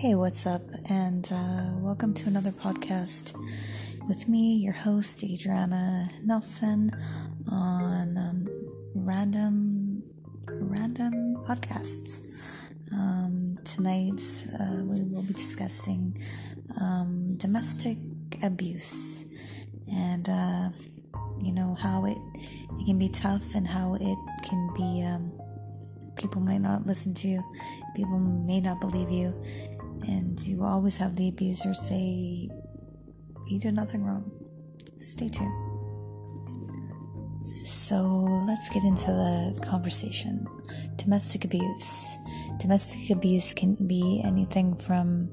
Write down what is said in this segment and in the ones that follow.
Hey, what's up? And uh, welcome to another podcast with me, your host, Adriana Nelson, on um, random random podcasts. Um, tonight, uh, we will be discussing um, domestic abuse and uh, you know how it it can be tough and how it can be um, people might not listen to you, people may not believe you, and you always have the abuser say, You did nothing wrong. Stay tuned. So let's get into the conversation. Domestic abuse. Domestic abuse can be anything from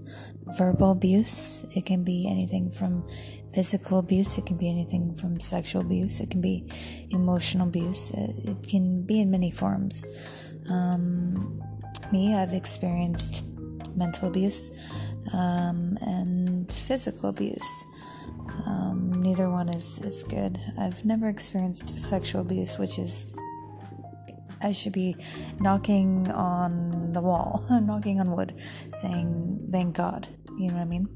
verbal abuse, it can be anything from physical abuse, it can be anything from sexual abuse, it can be emotional abuse, it, can be in many forms. Um, me, I've experienced mental abuse um, and physical abuse. Um, neither one is, is good. I've never experienced sexual abuse, which is I should be knocking on the wall, knocking on wood, saying, Thank God. You know what I mean?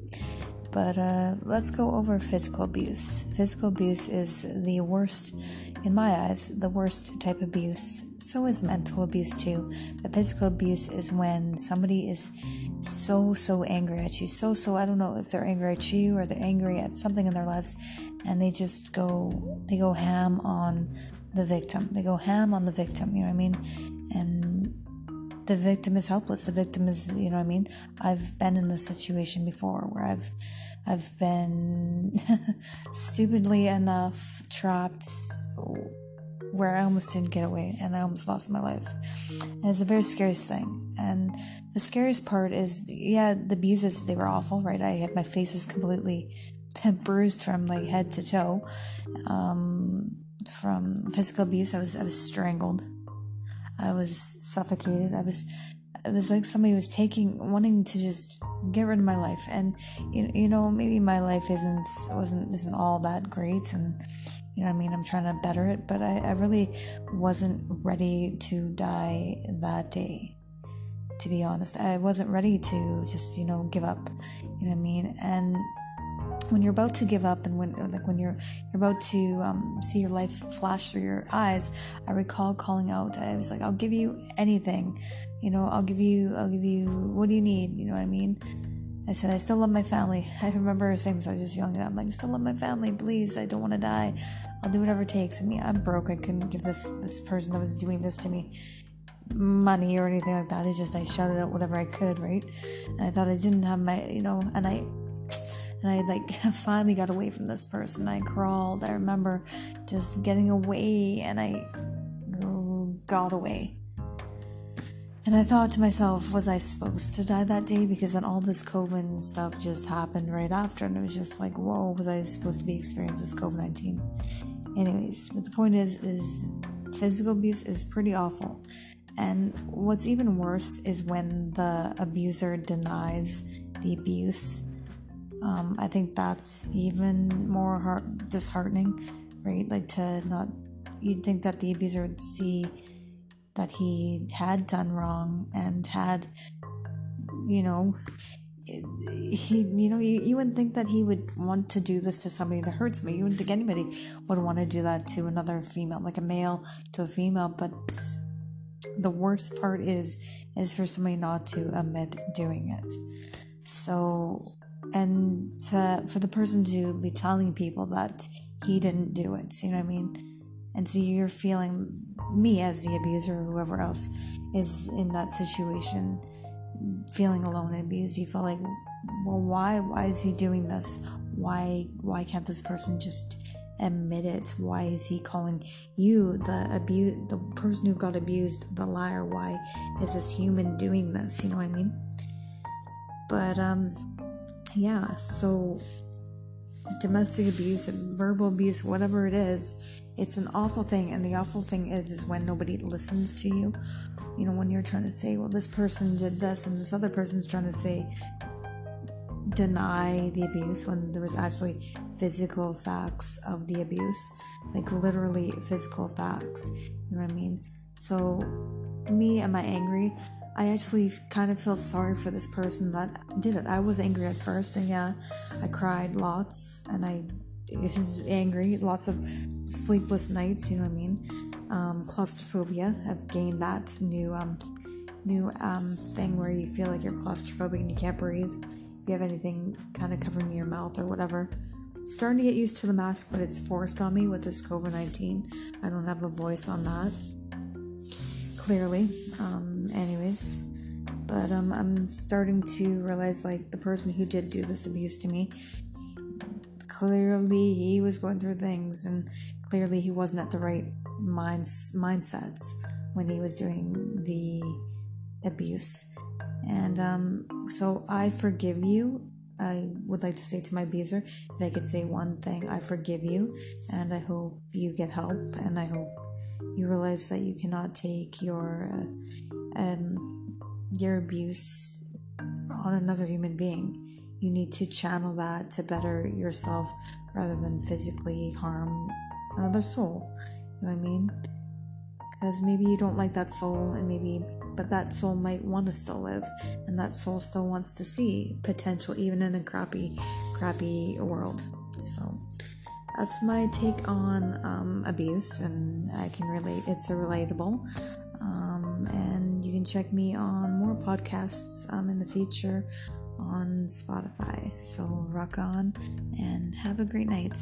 But uh, let's go over physical abuse. Physical abuse is the worst, in my eyes, the worst type of abuse. So is mental abuse too. But physical abuse is when somebody is so, so angry at you. So, so, I don't know if they're angry at you or they're angry at something in their lives and they just go, they go ham on the victim. They go ham on the victim, you know what I mean? And the victim is helpless. The victim is, you know what I mean? I've been in this situation before where I've I've been stupidly enough trapped where I almost didn't get away and I almost lost my life. And it's a very scary thing. And the scariest part is, yeah, the abuses, they were awful, right? I had my face completely bruised from like head to toe. Um, from physical abuse. I was I was strangled. I was suffocated. I was it was like somebody was taking wanting to just get rid of my life. And you, you know maybe my life isn't wasn't isn't all that great and you know I mean? I'm trying to better it but I, I really wasn't ready to die that day to be honest. I wasn't ready to just you know give up you know what I mean? And when you're about to give up and when like when you're you're about to um, see your life flash through your eyes i recall calling out. I was like i'll give you anything you know i'll give you i'll give you what do you need you know what i mean? I said i still love my family. I remember saying this i was just young and i'm like i still love my family please i don't want to die. I'll do whatever it takes. I mean i'm broke i couldn't give this this person that was doing this to me money or anything like that. It's just I shouted out whatever I could, right? And I thought I didn't have my, you know, and I and I like finally got away from this person. I crawled. I remember just getting away and I got away. And I thought to myself, was I supposed to die that day? Because then all this COVID stuff just happened right after, and it was just like, whoa, was I supposed to be experiencing this COVID nineteen? Anyways, but the point is, is physical abuse is pretty awful, and what's even worse is when the abuser denies the abuse um, I think that's even more heart- disheartening, right? Like to not, you'd think that the abuser would see that he had done wrong and had, you know, he, you know, you, you wouldn't think that he would want to do this to somebody that hurts me. You wouldn't think anybody would want to do that to another female, like a male to a female. But the worst part is, is for somebody not to admit doing it. So and to, for the person to be telling people that he didn't do it, you know what I mean? And so you're feeling me as the abuser or whoever else is in that situation feeling alone and abused. You feel like, well, why? Why is he doing this? Why? Why can't this person just admit it? Why is he calling you the abuse, the person who got abused, the liar? Why is this human doing this? You know what I mean? But um, yeah, so domestic abuse, verbal abuse, whatever it is, it's an awful thing. And the awful thing is, is when nobody listens to you. You know, when you're trying to say, well, this person did this, and this other person's trying to say, deny the abuse when there was actually physical facts of the abuse, like literally physical facts. You know what I mean? So, me, am I angry? I actually kind of feel sorry for this person that did it. I was angry at first, and yeah, I cried lots, and I was angry, lots of sleepless nights. You know what I mean? Um, claustrophobia. I've gained that new um, new um, thing where you feel like you're claustrophobic and you can't breathe. If you have anything kind of covering your mouth or whatever. Starting to get used to the mask, but it's forced on me with this COVID 19. I don't have a voice on that clearly. Um, anyways, but um, I'm starting to realize like the person who did do this abuse to me, clearly he was going through things, and clearly he wasn't at the right minds mindsets when he was doing the abuse. And um, so I forgive you. I would like to say to my abuser, if I could say one thing, I forgive you, and I hope you get help, and I hope you realize that you cannot take your uh, um, your abuse on another human being. You need to channel that to better yourself rather than physically harm another soul. You know what I mean? Because maybe you don't like that soul, and maybe, but that soul might want to still live, and that soul still wants to see potential, even in a crappy, crappy world. So that's my take on um, abuse, and I can relate. It's a relatable. Um, and you can check me on more podcasts um, in the future on Spotify. So rock on and have a great night.